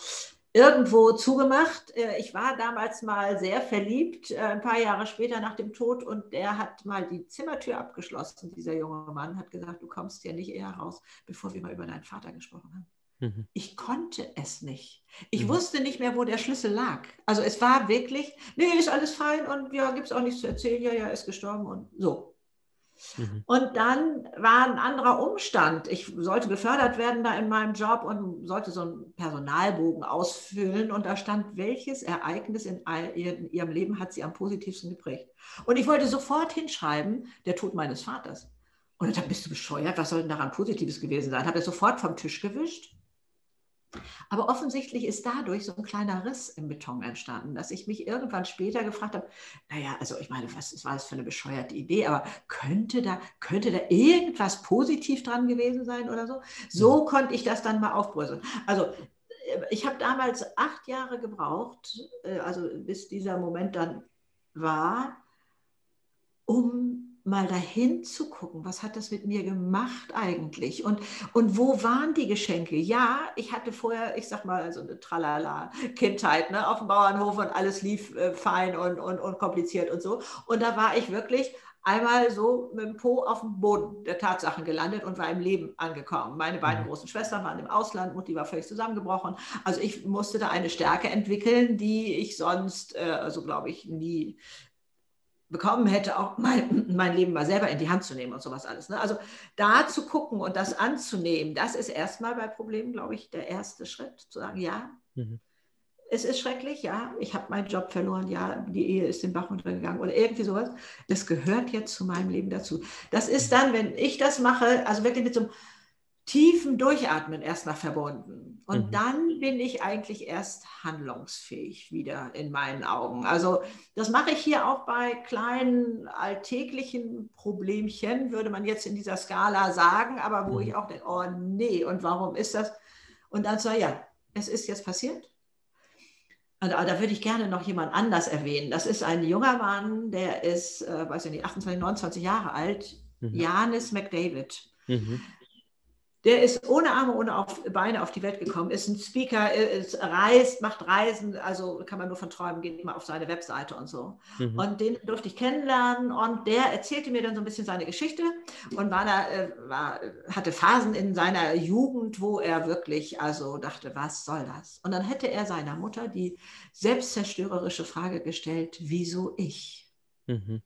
irgendwo zugemacht. Äh, ich war damals mal sehr verliebt, äh, ein paar Jahre später nach dem Tod, und der hat mal die Zimmertür abgeschlossen. Dieser junge Mann hat gesagt, du kommst hier nicht eher raus, bevor wir mal über deinen Vater gesprochen haben. Mhm. Ich konnte es nicht. Ich mhm. wusste nicht mehr, wo der Schlüssel lag. Also es war wirklich, nee, ist alles fein und ja, gibt es auch nichts zu erzählen, ja, ja, ist gestorben und so. Mhm. Und dann war ein anderer Umstand. Ich sollte befördert werden da in meinem Job und sollte so einen Personalbogen ausfüllen. Und da stand, welches Ereignis in, in ihrem Leben hat sie am positivsten geprägt. Und ich wollte sofort hinschreiben, der Tod meines Vaters. Und dann bist du bescheuert, was soll denn daran Positives gewesen sein? Habe er sofort vom Tisch gewischt aber offensichtlich ist dadurch so ein kleiner Riss im Beton entstanden, dass ich mich irgendwann später gefragt habe, naja, also ich meine, was war das für eine bescheuerte Idee, aber könnte da, könnte da irgendwas positiv dran gewesen sein oder so? So mhm. konnte ich das dann mal aufbröseln. Also äh, ich habe damals acht Jahre gebraucht, äh, also bis dieser Moment dann war, um mal dahin zu gucken, was hat das mit mir gemacht eigentlich und, und wo waren die Geschenke? Ja, ich hatte vorher, ich sag mal, so eine Tralala-Kindheit ne, auf dem Bauernhof und alles lief äh, fein und, und, und kompliziert und so. Und da war ich wirklich einmal so mit dem Po auf dem Boden der Tatsachen gelandet und war im Leben angekommen. Meine beiden mhm. großen Schwestern waren im Ausland, Mutti war völlig zusammengebrochen. Also ich musste da eine Stärke entwickeln, die ich sonst, äh, also glaube ich, nie bekommen hätte, auch mein, mein Leben mal selber in die Hand zu nehmen und sowas alles. Ne? Also da zu gucken und das anzunehmen, das ist erstmal bei Problemen, glaube ich, der erste Schritt, zu sagen, ja, mhm. es ist schrecklich, ja, ich habe meinen Job verloren, ja, die Ehe ist den Bach untergegangen oder irgendwie sowas. Das gehört jetzt zu meinem Leben dazu. Das ist dann, wenn ich das mache, also wirklich mit so einem tiefen Durchatmen erstmal verbunden. Und mhm. dann bin ich eigentlich erst handlungsfähig wieder in meinen Augen. Also das mache ich hier auch bei kleinen alltäglichen Problemchen, würde man jetzt in dieser Skala sagen, aber wo mhm. ich auch denke, oh nee, und warum ist das? Und dann so, ja, es ist jetzt passiert. Und da würde ich gerne noch jemand anders erwähnen. Das ist ein junger Mann, der ist, äh, weiß ich nicht, 28, 29 Jahre alt, mhm. Janis McDavid. Mhm. Der ist ohne Arme, ohne auf, Beine auf die Welt gekommen, ist ein Speaker, ist, reist, macht Reisen, also kann man nur von träumen, geht mal auf seine Webseite und so. Mhm. Und den durfte ich kennenlernen und der erzählte mir dann so ein bisschen seine Geschichte und war da, äh, war, hatte Phasen in seiner Jugend, wo er wirklich also dachte, was soll das? Und dann hätte er seiner Mutter die selbstzerstörerische Frage gestellt, wieso ich? Mhm.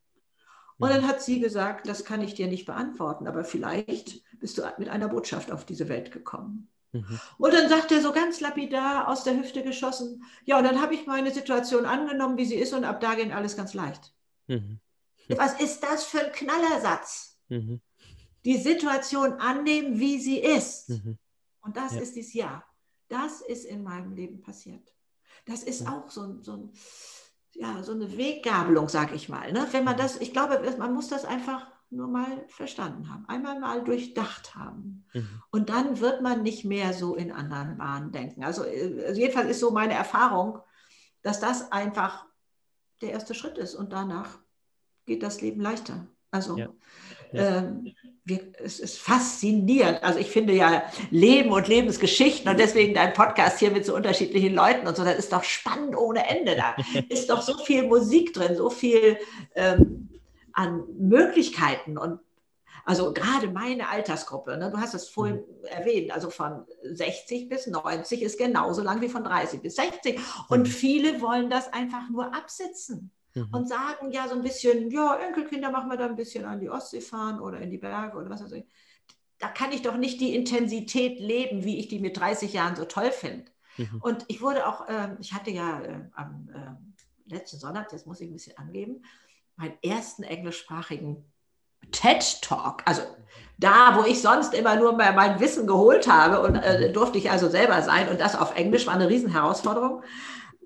Und dann hat sie gesagt, das kann ich dir nicht beantworten, aber vielleicht bist du mit einer Botschaft auf diese Welt gekommen. Mhm. Und dann sagt er so ganz lapidar aus der Hüfte geschossen, ja, und dann habe ich meine Situation angenommen, wie sie ist, und ab da geht alles ganz leicht. Mhm. Was ist das für ein Knallersatz? Mhm. Die Situation annehmen, wie sie ist. Mhm. Und das ja. ist dieses Ja. Das ist in meinem Leben passiert. Das ist auch so, so ein ja, so eine Weggabelung, sag ich mal. Ne? Wenn man mhm. das, ich glaube, man muss das einfach nur mal verstanden haben, einmal mal durchdacht haben. Mhm. Und dann wird man nicht mehr so in anderen Bahnen denken. Also, also jedenfalls ist so meine Erfahrung, dass das einfach der erste Schritt ist und danach geht das Leben leichter. Also ja. Ja. Ähm, wir, es ist faszinierend. Also ich finde ja Leben und Lebensgeschichten und deswegen dein Podcast hier mit so unterschiedlichen Leuten und so, das ist doch spannend ohne Ende. Da ist doch so viel Musik drin, so viel ähm, an Möglichkeiten und Also gerade meine Altersgruppe, ne, du hast es vorhin mhm. erwähnt, also von 60 bis 90 ist genauso lang wie von 30 bis 60. Und mhm. viele wollen das einfach nur absitzen mhm. und sagen ja so ein bisschen, ja, Enkelkinder machen wir da ein bisschen an die Ostsee fahren oder in die Berge oder was weiß ich. Da kann ich doch nicht die Intensität leben, wie ich die mit 30 Jahren so toll finde. Mhm. Und ich wurde auch, äh, ich hatte ja äh, am äh, letzten Sonntag, das muss ich ein bisschen angeben, meinen ersten englischsprachigen TED Talk, also da, wo ich sonst immer nur mein Wissen geholt habe und äh, durfte ich also selber sein und das auf Englisch war eine Riesenherausforderung.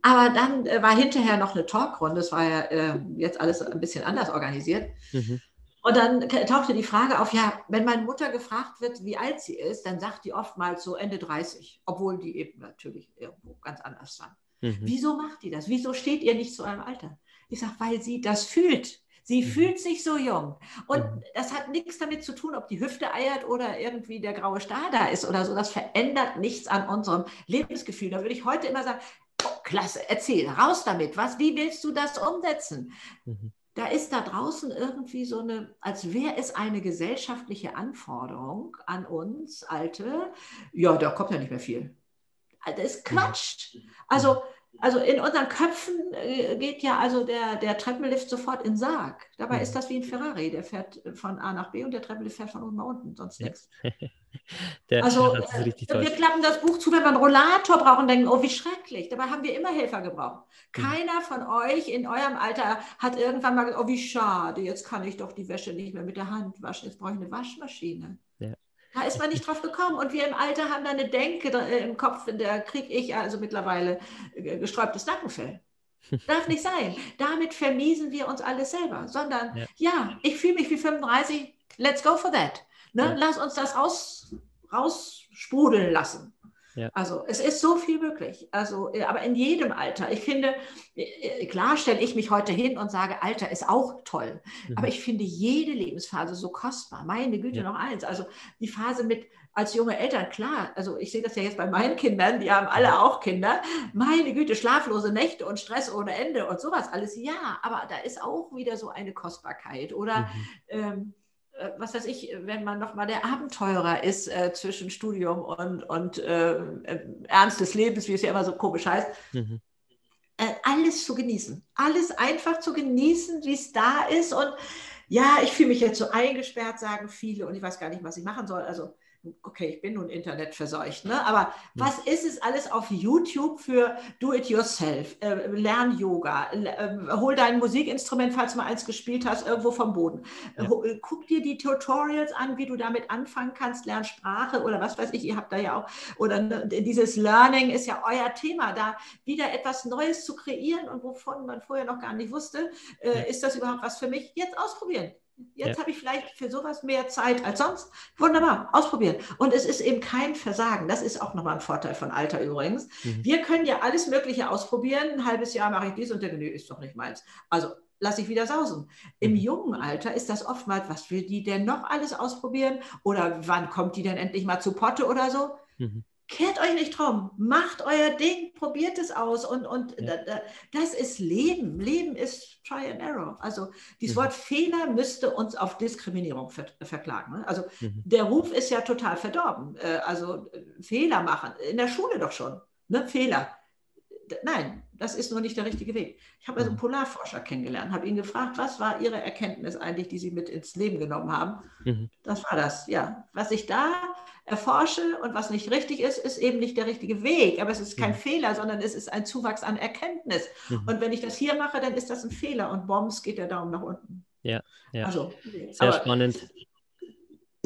Aber dann äh, war hinterher noch eine Talkrunde, das war ja äh, jetzt alles ein bisschen anders organisiert. Mhm. Und dann tauchte die Frage auf, ja, wenn meine Mutter gefragt wird, wie alt sie ist, dann sagt die oftmals so Ende 30, obwohl die eben natürlich irgendwo ganz anders war. Mhm. Wieso macht die das? Wieso steht ihr nicht zu eurem Alter? Ich sage, weil sie das fühlt. Sie mhm. fühlt sich so jung. Und mhm. das hat nichts damit zu tun, ob die Hüfte eiert oder irgendwie der graue Star da ist oder so. Das verändert nichts an unserem Lebensgefühl. Da würde ich heute immer sagen, klasse, erzähl, raus damit. Was, wie willst du das umsetzen? Mhm da ist da draußen irgendwie so eine, als wäre es eine gesellschaftliche Anforderung an uns Alte. Ja, da kommt ja nicht mehr viel. Das ist Quatsch. Also also in unseren Köpfen äh, geht ja also der, der Treppenlift sofort in Sarg. Dabei ist das wie ein Ferrari, der fährt von A nach B und der Treppenlift fährt von unten nach unten, sonst nichts. Der, also äh, wir klappen das Buch zu, wenn wir einen Rollator brauchen und denken, oh, wie schrecklich. Dabei haben wir immer Helfer gebraucht. Mhm. Keiner von euch in eurem Alter hat irgendwann mal gesagt, oh, wie schade, jetzt kann ich doch die Wäsche nicht mehr mit der Hand waschen, jetzt brauche ich eine Waschmaschine. Da ist man nicht drauf gekommen. Und wir im Alter haben da eine Denke äh, im Kopf, da kriege ich also mittlerweile äh, gesträubtes Nackenfell. Darf nicht sein. Damit vermiesen wir uns alles selber, sondern ja, ja ich fühle mich wie 35, let's go for that. Ne? Ja. Lass uns das raus, raussprudeln lassen. Ja. Also es ist so viel möglich. Also, äh, aber in jedem Alter. Ich finde, äh, äh, klar stelle ich mich heute hin und sage, Alter ist auch toll. Mhm. Aber ich finde jede Lebensphase so kostbar. Meine Güte, ja. noch eins. Also die Phase mit als junge Eltern, klar, also ich sehe das ja jetzt bei meinen Kindern, die haben alle auch Kinder. Meine Güte, schlaflose Nächte und Stress ohne Ende und sowas alles. Ja, aber da ist auch wieder so eine Kostbarkeit. Oder mhm. ähm, äh, was weiß ich, wenn man nochmal der Abenteurer ist äh, zwischen Studium und, und äh, äh, Ernst des Lebens, wie es ja immer so komisch heißt, mhm. äh, alles zu genießen. Alles einfach zu genießen, wie es da ist. Und ja, ich fühle mich jetzt so eingesperrt, sagen viele, und ich weiß gar nicht, was ich machen soll. Also okay, ich bin nun internetverseucht, ne? aber was ist es alles auf YouTube für Do-it-yourself? Äh, lern Yoga, äh, hol dein Musikinstrument, falls du mal eins gespielt hast, irgendwo vom Boden. Ja. Äh, guck dir die Tutorials an, wie du damit anfangen kannst, lern Sprache oder was weiß ich, ihr habt da ja auch, oder ne, dieses Learning ist ja euer Thema, da wieder etwas Neues zu kreieren und wovon man vorher noch gar nicht wusste, äh, ja. ist das überhaupt was für mich? Jetzt ausprobieren. Jetzt ja. habe ich vielleicht für sowas mehr Zeit als sonst. Wunderbar, ausprobieren. Und es ist eben kein Versagen. Das ist auch nochmal ein Vorteil von Alter übrigens. Mhm. Wir können ja alles Mögliche ausprobieren. Ein halbes Jahr mache ich dies und denke, nee, ist doch nicht meins. Also lasse ich wieder sausen. Im mhm. jungen Alter ist das oftmals, was will die denn noch alles ausprobieren? Oder wann kommt die denn endlich mal zu Potte oder so? Mhm kehrt euch nicht drum, macht euer Ding, probiert es aus und, und ja. das ist Leben. Leben ist Try and Error. Also dieses mhm. Wort Fehler müsste uns auf Diskriminierung ver verklagen. Ne? Also mhm. der Ruf ist ja total verdorben. Äh, also Fehler machen, in der Schule doch schon, ne? Fehler. Nein, das ist nur nicht der richtige Weg. Ich habe also einen mhm. Polarforscher kennengelernt, habe ihn gefragt, was war Ihre Erkenntnis eigentlich, die Sie mit ins Leben genommen haben? Mhm. Das war das, ja. Was ich da erforsche und was nicht richtig ist, ist eben nicht der richtige Weg. Aber es ist kein mhm. Fehler, sondern es ist ein Zuwachs an Erkenntnis. Mhm. Und wenn ich das hier mache, dann ist das ein Fehler und bombs geht der Daumen nach unten. Ja, ja. Also, sehr aber, spannend.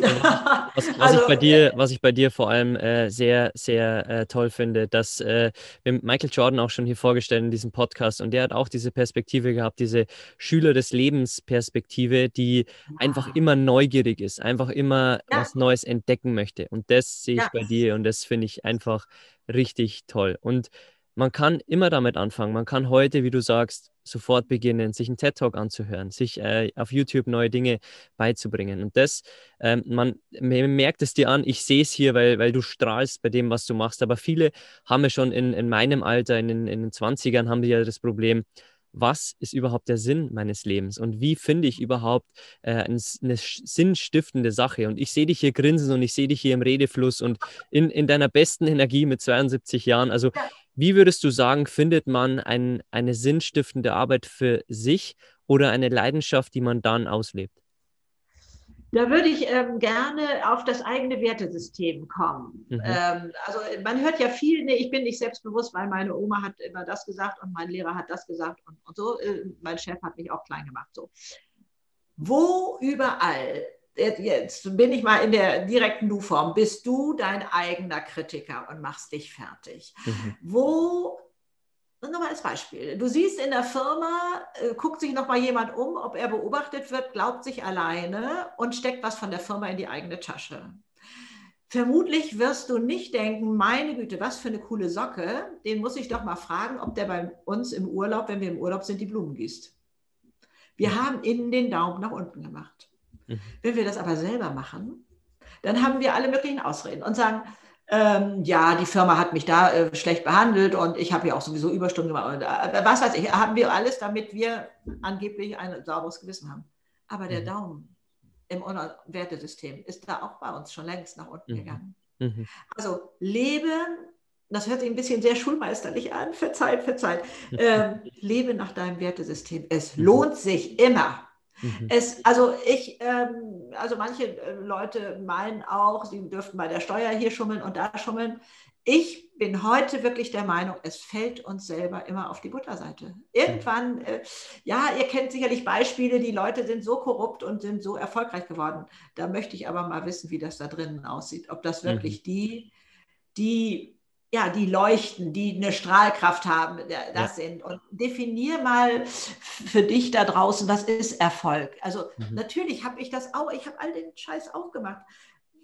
Was, was, also, ich bei dir, was ich bei dir vor allem äh, sehr, sehr äh, toll finde, dass äh, wir Michael Jordan auch schon hier vorgestellt in diesem Podcast und der hat auch diese Perspektive gehabt, diese Schüler des Lebens Perspektive, die ja. einfach immer neugierig ist, einfach immer ja. was Neues entdecken möchte. Und das sehe ich ja. bei dir und das finde ich einfach richtig toll. Und man kann immer damit anfangen. Man kann heute, wie du sagst, sofort beginnen, sich einen TED-Talk anzuhören, sich äh, auf YouTube neue Dinge beizubringen. Und das, ähm, man, man, merkt es dir an, ich sehe es hier, weil, weil du strahlst bei dem, was du machst. Aber viele haben ja schon in, in meinem Alter, in, in den 20ern, haben die ja das Problem, was ist überhaupt der Sinn meines Lebens und wie finde ich überhaupt äh, eine, eine sinnstiftende Sache. Und ich sehe dich hier grinsen und ich sehe dich hier im Redefluss und in, in deiner besten Energie mit 72 Jahren. Also wie würdest du sagen, findet man ein, eine sinnstiftende Arbeit für sich oder eine Leidenschaft, die man dann auslebt? Da würde ich ähm, gerne auf das eigene Wertesystem kommen. Mhm. Ähm, also man hört ja viel, nee, ich bin nicht selbstbewusst, weil meine Oma hat immer das gesagt und mein Lehrer hat das gesagt und, und so. Äh, mein Chef hat mich auch klein gemacht. So. Wo überall, jetzt bin ich mal in der direkten Du-Form, bist du dein eigener Kritiker und machst dich fertig. Mhm. Wo Nochmal als Beispiel. Du siehst in der Firma, äh, guckt sich nochmal jemand um, ob er beobachtet wird, glaubt sich alleine und steckt was von der Firma in die eigene Tasche. Vermutlich wirst du nicht denken, meine Güte, was für eine coole Socke, den muss ich doch mal fragen, ob der bei uns im Urlaub, wenn wir im Urlaub sind, die Blumen gießt. Wir haben innen den Daumen nach unten gemacht. Mhm. Wenn wir das aber selber machen, dann haben wir alle möglichen Ausreden und sagen, ähm, ja, die Firma hat mich da äh, schlecht behandelt und ich habe ja auch sowieso Überstunden gemacht. Und, äh, was weiß ich, haben wir alles, damit wir angeblich ein sauberes Gewissen haben. Aber der mhm. Daumen im Wertesystem ist da auch bei uns schon längst nach unten mhm. gegangen. Mhm. Also lebe, das hört sich ein bisschen sehr schulmeisterlich an, verzeiht, verzeiht, ähm, lebe nach deinem Wertesystem. Es mhm. lohnt sich immer Mhm. Es, also ich, ähm, also manche äh, Leute meinen auch, sie dürften bei der Steuer hier schummeln und da schummeln. Ich bin heute wirklich der Meinung, es fällt uns selber immer auf die Butterseite. Irgendwann, äh, ja, ihr kennt sicherlich Beispiele, die Leute sind so korrupt und sind so erfolgreich geworden. Da möchte ich aber mal wissen, wie das da drinnen aussieht. Ob das wirklich mhm. die, die ja, die leuchten, die eine Strahlkraft haben, das ja. sind. Und definier mal für dich da draußen, was ist Erfolg? Also mhm. natürlich habe ich das auch, ich habe all den Scheiß auch gemacht.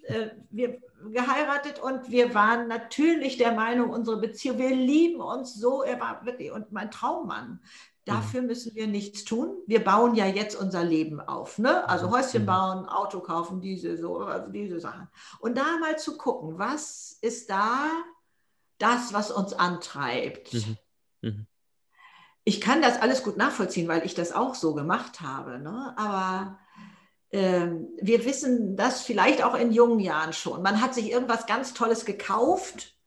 Äh, wir geheiratet und wir waren natürlich der Meinung, unsere Beziehung, wir lieben uns so, er war wirklich und mein Traummann. Dafür mhm. müssen wir nichts tun. Wir bauen ja jetzt unser Leben auf. Ne? Also mhm. Häuschen mhm. bauen, Auto kaufen, diese, so, also diese Sachen. Und da mal zu gucken, was ist da das, was uns antreibt. Mhm. Mhm. Ich kann das alles gut nachvollziehen, weil ich das auch so gemacht habe. Ne? Aber ähm, wir wissen das vielleicht auch in jungen Jahren schon. Man hat sich irgendwas ganz Tolles gekauft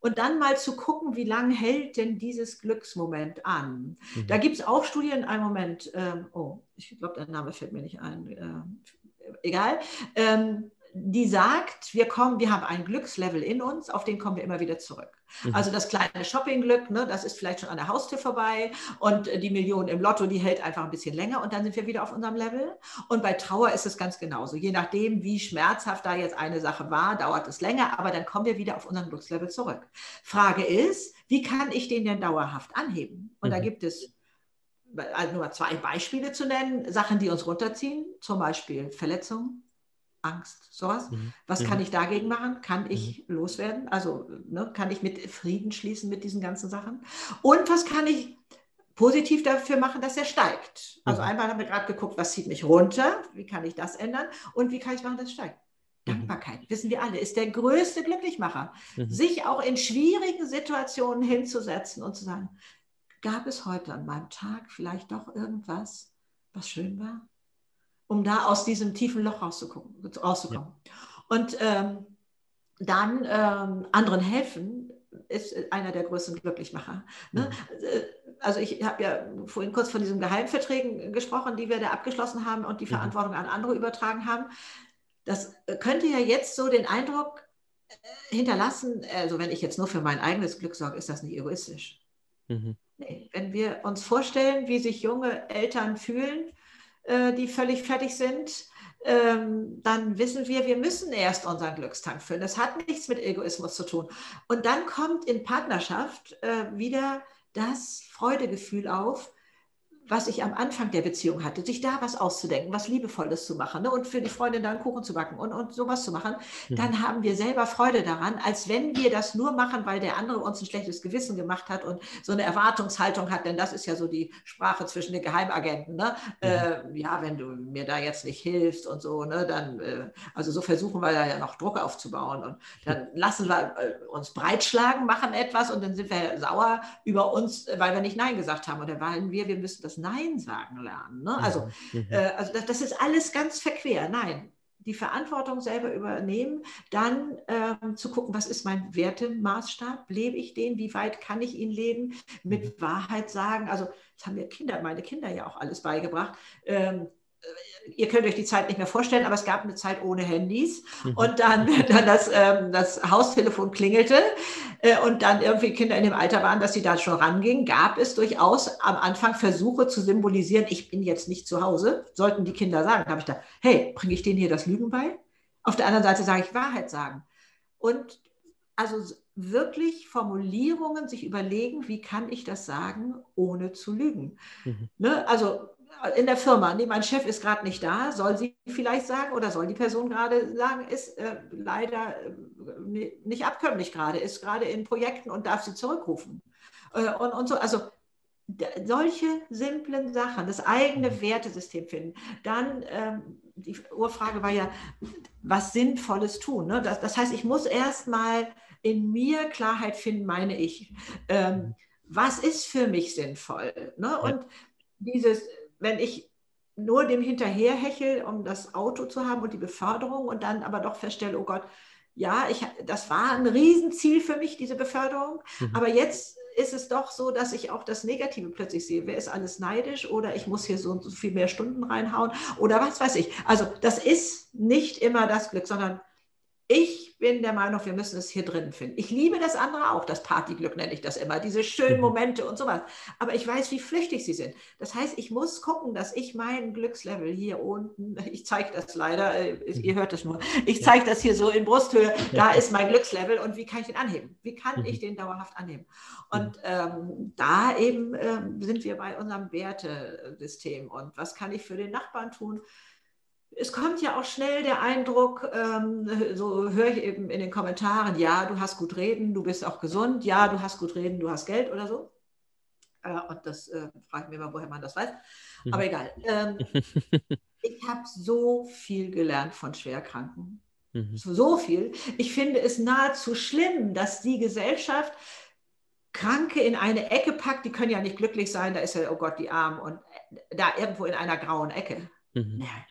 und dann mal zu gucken, wie lange hält denn dieses Glücksmoment an. Mhm. Da gibt es auch Studien, einen Moment, ähm, oh, ich glaube, der Name fällt mir nicht ein, äh, egal. Ähm, die sagt, wir kommen, wir haben ein Glückslevel in uns, auf den kommen wir immer wieder zurück. Mhm. Also das kleine Shoppingglück, ne, das ist vielleicht schon an der Haustür vorbei und die Million im Lotto, die hält einfach ein bisschen länger und dann sind wir wieder auf unserem Level. Und bei Trauer ist es ganz genauso. Je nachdem, wie schmerzhaft da jetzt eine Sache war, dauert es länger, aber dann kommen wir wieder auf unseren Glückslevel zurück. Frage ist, wie kann ich den denn dauerhaft anheben? Und mhm. da gibt es also nur zwei Beispiele zu nennen, Sachen, die uns runterziehen, zum Beispiel Verletzungen, Angst, sowas. Mhm. Was mhm. kann ich dagegen machen? Kann ich mhm. loswerden? Also ne, kann ich mit Frieden schließen mit diesen ganzen Sachen? Und was kann ich positiv dafür machen, dass er steigt? Also mhm. einmal haben wir gerade geguckt, was zieht mich runter? Wie kann ich das ändern? Und wie kann ich machen, dass es steigt? Mhm. Dankbarkeit, wissen wir alle, ist der größte Glücklichmacher. Mhm. Sich auch in schwierigen Situationen hinzusetzen und zu sagen, gab es heute an meinem Tag vielleicht doch irgendwas, was schön war? Um da aus diesem tiefen Loch rauszukommen. rauszukommen. Ja. Und ähm, dann ähm, anderen helfen, ist einer der größten Glücklichmacher. Ne? Mhm. Äh, also ich habe ja vorhin kurz von diesen Geheimverträgen gesprochen, die wir da abgeschlossen haben und die mhm. Verantwortung an andere übertragen haben. Das könnte ja jetzt so den Eindruck äh, hinterlassen, also wenn ich jetzt nur für mein eigenes Glück sorge, ist das nicht egoistisch. Mhm. Nee, wenn wir uns vorstellen, wie sich junge Eltern fühlen, äh, die völlig fertig sind, ähm, dann wissen wir, wir müssen erst unseren Glückstank füllen. Das hat nichts mit Egoismus zu tun. Und dann kommt in Partnerschaft äh, wieder das Freudegefühl auf, was ich am Anfang der Beziehung hatte, sich da was auszudenken, was Liebevolles zu machen ne? und für die Freundin da einen Kuchen zu backen und, und sowas zu machen, mhm. dann haben wir selber Freude daran, als wenn wir das nur machen, weil der andere uns ein schlechtes Gewissen gemacht hat und so eine Erwartungshaltung hat, denn das ist ja so die Sprache zwischen den Geheimagenten. Ne? Mhm. Äh, ja, wenn du mir da jetzt nicht hilfst und so, ne, dann, äh, also so versuchen wir da ja noch Druck aufzubauen und dann lassen wir äh, uns breitschlagen, machen etwas und dann sind wir sauer über uns, weil wir nicht Nein gesagt haben. Und dann waren wir, wir müssen das Nein sagen lernen. Ne? Also, mhm. äh, also das, das, ist alles ganz verquer. Nein, die Verantwortung selber übernehmen, dann ähm, zu gucken, was ist mein Wertemaßstab, lebe ich den, wie weit kann ich ihn leben, mit mhm. Wahrheit sagen. Also das haben mir Kinder, meine Kinder ja auch alles beigebracht. Ähm, ihr könnt euch die Zeit nicht mehr vorstellen, aber es gab eine Zeit ohne Handys. Mhm. Und dann, dann das, ähm, das Haustelefon klingelte äh, und dann irgendwie Kinder in dem Alter waren, dass sie da schon rangingen, gab es durchaus am Anfang Versuche zu symbolisieren, ich bin jetzt nicht zu Hause, sollten die Kinder sagen. Da habe ich da, hey, bringe ich denen hier das Lügen bei? Auf der anderen Seite sage ich Wahrheit sagen. Und also wirklich Formulierungen sich überlegen, wie kann ich das sagen, ohne zu lügen. Mhm. Ne? Also in der Firma, nee, mein Chef ist gerade nicht da, soll sie vielleicht sagen oder soll die Person gerade sagen, ist äh, leider äh, nicht abkömmlich gerade, ist gerade in Projekten und darf sie zurückrufen. Äh, und, und so, also solche simplen Sachen, das eigene mhm. Wertesystem finden. Dann, ähm, die Urfrage war ja, was Sinnvolles tun. Ne? Das, das heißt, ich muss erstmal in mir Klarheit finden, meine ich. Ähm, was ist für mich sinnvoll? Ne? Und dieses wenn ich nur dem hinterherhechel, um das Auto zu haben und die Beförderung und dann aber doch feststelle, oh Gott, ja, ich, das war ein Riesenziel für mich, diese Beförderung. Mhm. Aber jetzt ist es doch so, dass ich auch das Negative plötzlich sehe. Wer ist alles neidisch oder ich muss hier so und so viel mehr Stunden reinhauen oder was weiß ich. Also das ist nicht immer das Glück, sondern ich bin der Meinung, wir müssen es hier drin finden. Ich liebe das andere auch, das Partyglück nenne ich das immer, diese schönen mhm. Momente und sowas. Aber ich weiß, wie flüchtig sie sind. Das heißt, ich muss gucken, dass ich mein Glückslevel hier unten, ich zeige das leider, äh, ihr hört das nur, ich zeige das hier so in Brusthöhe, da ist mein Glückslevel und wie kann ich den anheben? Wie kann ich mhm. den dauerhaft anheben? Und mhm. ähm, da eben ähm, sind wir bei unserem Wertesystem und was kann ich für den Nachbarn tun? Es kommt ja auch schnell der Eindruck, ähm, so höre ich eben in den Kommentaren, ja, du hast gut reden, du bist auch gesund, ja, du hast gut reden, du hast Geld oder so. Äh, und das äh, frage ich mich immer, woher man das weiß. Mhm. Aber egal. Ähm, ich habe so viel gelernt von Schwerkranken. Mhm. So, viel. Ich finde es nahezu schlimm, dass die Gesellschaft Kranke in eine Ecke packt, die können ja nicht glücklich sein, da ist ja, oh Gott, die Arm und da irgendwo in einer grauen Ecke. Mhm. Nein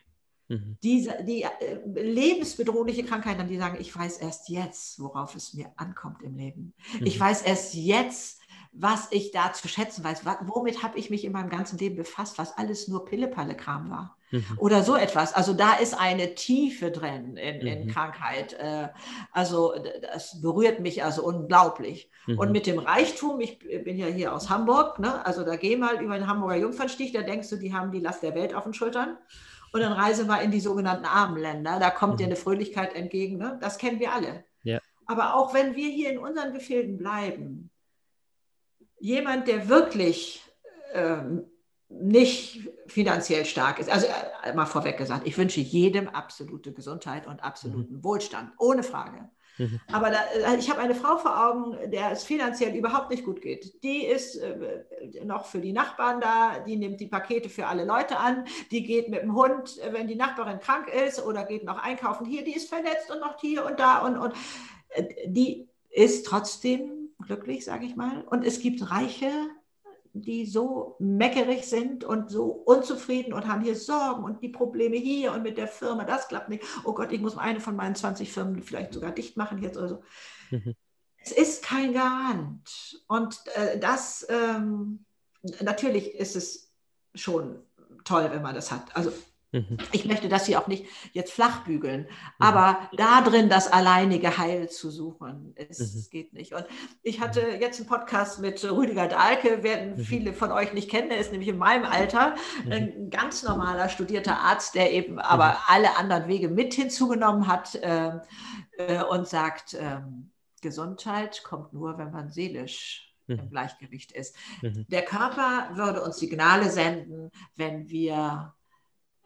Mhm. Diese, die äh, lebensbedrohliche Krankheiten, die sagen, ich weiß erst jetzt, worauf es mir ankommt im Leben. Mhm. Ich weiß erst jetzt, was ich da zu schätzen weiß. Womit habe ich mich in meinem ganzen Leben befasst, was alles nur Pille-Palle-Kram war. Mhm. Oder so etwas. Also da ist eine Tiefe drin in, in mhm. Krankheit. Äh, also das berührt mich also unglaublich. Mhm. Und mit dem Reichtum, ich bin ja hier aus Hamburg, ne? also da geh mal über den Hamburger Jungfernstich, da denkst du, die haben die Last der Welt auf den Schultern und dann reise mal in die sogenannten armen Länder. Da kommt mhm. dir eine Fröhlichkeit entgegen. Ne? Das kennen wir alle. Ja. Aber auch wenn wir hier in unseren Gefilden bleiben, jemand, der wirklich ähm, nicht finanziell stark ist, also äh, mal vorweg gesagt, ich wünsche jedem absolute Gesundheit und absoluten mhm. Wohlstand, ohne Frage. Mhm. Aber da, äh, ich habe eine Frau vor Augen, der es finanziell überhaupt nicht gut geht. Die ist äh, noch für die Nachbarn da, die nimmt die Pakete für alle Leute an, die geht mit dem Hund, äh, wenn die Nachbarin krank ist oder geht noch einkaufen hier, die ist verletzt und noch hier und da und, und äh, die ist trotzdem glücklich, sage ich mal. Und es gibt reiche die so meckerig sind und so unzufrieden und haben hier Sorgen und die Probleme hier und mit der Firma, das klappt nicht. Oh Gott, ich muss eine von meinen 20 Firmen vielleicht sogar dicht machen jetzt oder so. Mhm. Es ist kein Garant. Und äh, das, ähm, natürlich ist es schon toll, wenn man das hat. Also Mhm. Ich möchte das hier auch nicht jetzt flach bügeln, mhm. aber da drin das alleinige Heil zu suchen, es, mhm. geht nicht. Und ich hatte mhm. jetzt einen Podcast mit Rüdiger Dahlke, werden mhm. viele von euch nicht kennen, der ist nämlich in meinem Alter mhm. ein ganz normaler studierter Arzt, der eben aber alle anderen Wege mit hinzugenommen hat äh, äh, und sagt, äh, Gesundheit kommt nur, wenn man seelisch mhm. im Gleichgewicht ist. Mhm. Der Körper würde uns Signale senden, wenn wir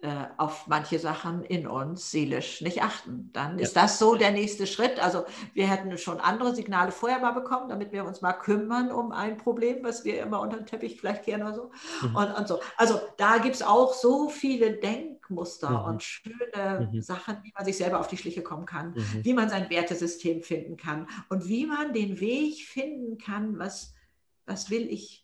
äh, auf manche Sachen in uns seelisch nicht achten. Dann ja. ist das so der nächste Schritt. Also wir hätten schon andere Signale vorher mal bekommen, damit wir uns mal kümmern um ein Problem, was wir immer unter den Teppich vielleicht kehren oder so. Mhm. Und, und, so. Also da gibt es auch so viele Denkmuster mhm. und schöne mhm. Sachen, wie man sich selber auf die Schliche kommen kann, mhm. wie man sein Wertesystem finden kann und wie man den Weg finden kann, was, was will ich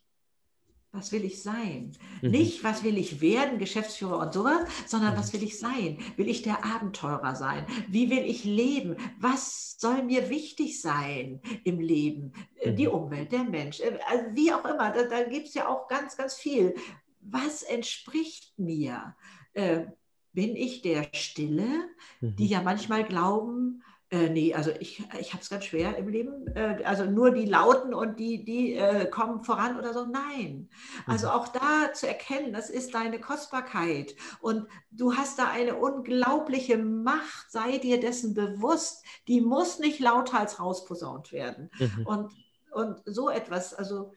was will ich sein? Mhm. Nicht, was will ich werden, Geschäftsführer und sowas, sondern mhm. was will ich sein? Will ich der Abenteurer sein? Wie will ich leben? Was soll mir wichtig sein im Leben? Äh, mhm. Die Umwelt, der Mensch, äh, also wie auch immer, da, da gibt es ja auch ganz, ganz viel. Was entspricht mir? Äh, bin ich der Stille, die mhm. ja manchmal glauben, äh, nee, also ich, ich habe es ganz schwer im Leben. Äh, also nur die Lauten und die, die äh, kommen voran oder so. Nein. Also mhm. auch da zu erkennen, das ist deine Kostbarkeit. Und du hast da eine unglaubliche Macht. Sei dir dessen bewusst. Die muss nicht lauthals rausposaunt werden. Mhm. Und, und so etwas, also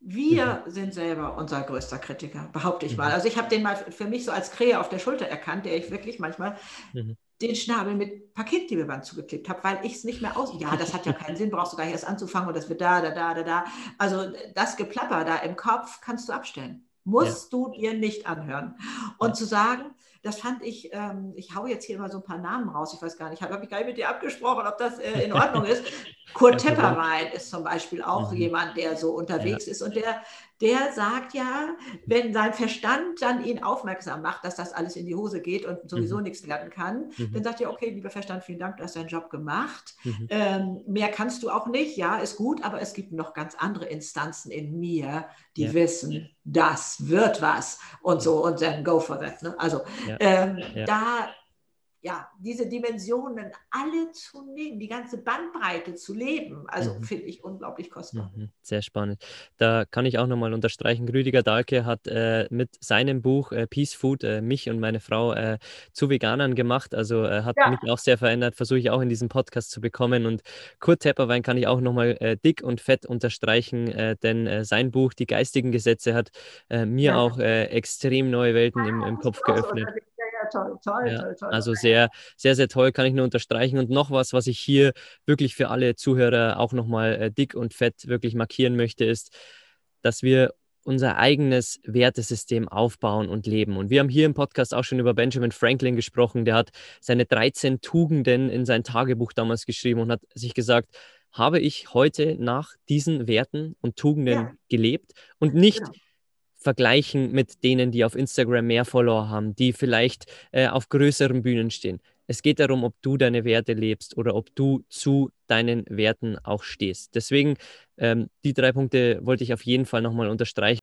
wir mhm. sind selber unser größter Kritiker, behaupte ich mhm. mal. Also ich habe den mal für mich so als Krähe auf der Schulter erkannt, der ich wirklich manchmal mhm den Schnabel mit Paketklebeband zugeklebt habe, weil ich es nicht mehr aus. Ja, das hat ja keinen Sinn, brauchst du gar nicht erst anzufangen und das wird da, da, da, da, da. Also das Geplapper da im Kopf kannst du abstellen. Musst ja. du dir nicht anhören. Und ja. zu sagen, das fand ich, ähm, ich hau jetzt hier mal so ein paar Namen raus, ich weiß gar nicht, habe hab ich gar nicht mit dir abgesprochen, ob das äh, in Ordnung ist. Kurt Tepperwein ist zum Beispiel auch mhm. jemand, der so unterwegs ja. ist und der, der sagt ja, wenn sein Verstand dann ihn aufmerksam macht, dass das alles in die Hose geht und sowieso mhm. nichts werden kann, mhm. dann sagt er, okay, lieber Verstand, vielen Dank, du hast deinen Job gemacht. Mhm. Ähm, mehr kannst du auch nicht, ja, ist gut, aber es gibt noch ganz andere Instanzen in mir, die ja. wissen, das wird was und so und dann go for that. Ne? Also ja. Ähm, ja. da ja, diese Dimensionen alle zu nehmen, die ganze Bandbreite zu leben, also mhm. finde ich unglaublich kostbar. Mhm. Sehr spannend. Da kann ich auch nochmal unterstreichen, Rüdiger Dahlke hat äh, mit seinem Buch äh, Peace Food äh, mich und meine Frau äh, zu Veganern gemacht, also äh, hat ja. mich auch sehr verändert, versuche ich auch in diesem Podcast zu bekommen und Kurt Tepperwein kann ich auch nochmal äh, dick und fett unterstreichen, denn sein Buch Die geistigen Gesetze hat mir ja. auch extrem neue Welten im, im Kopf geöffnet toll, toll, ja, toll, toll. Also sehr, sehr, sehr toll, kann ich nur unterstreichen. Und noch was, was ich hier wirklich für alle Zuhörer auch nochmal äh, dick und fett wirklich markieren möchte, ist, dass wir unser eigenes Wertesystem aufbauen und leben. Und wir haben hier im Podcast auch schon über Benjamin Franklin gesprochen. Der hat seine 13 Tugenden in sein Tagebuch damals geschrieben und hat sich gesagt, habe ich heute nach diesen Werten und Tugenden ja. gelebt und nicht genau vergleichen mit denen, die auf Instagram mehr Follower haben, die vielleicht äh, auf größeren Bühnen stehen. Es geht darum, ob du deine Werte lebst oder ob du zu deinen Werten auch stehst. Deswegen, ähm, die drei Punkte wollte ich auf jeden Fall nochmal unterstreichen.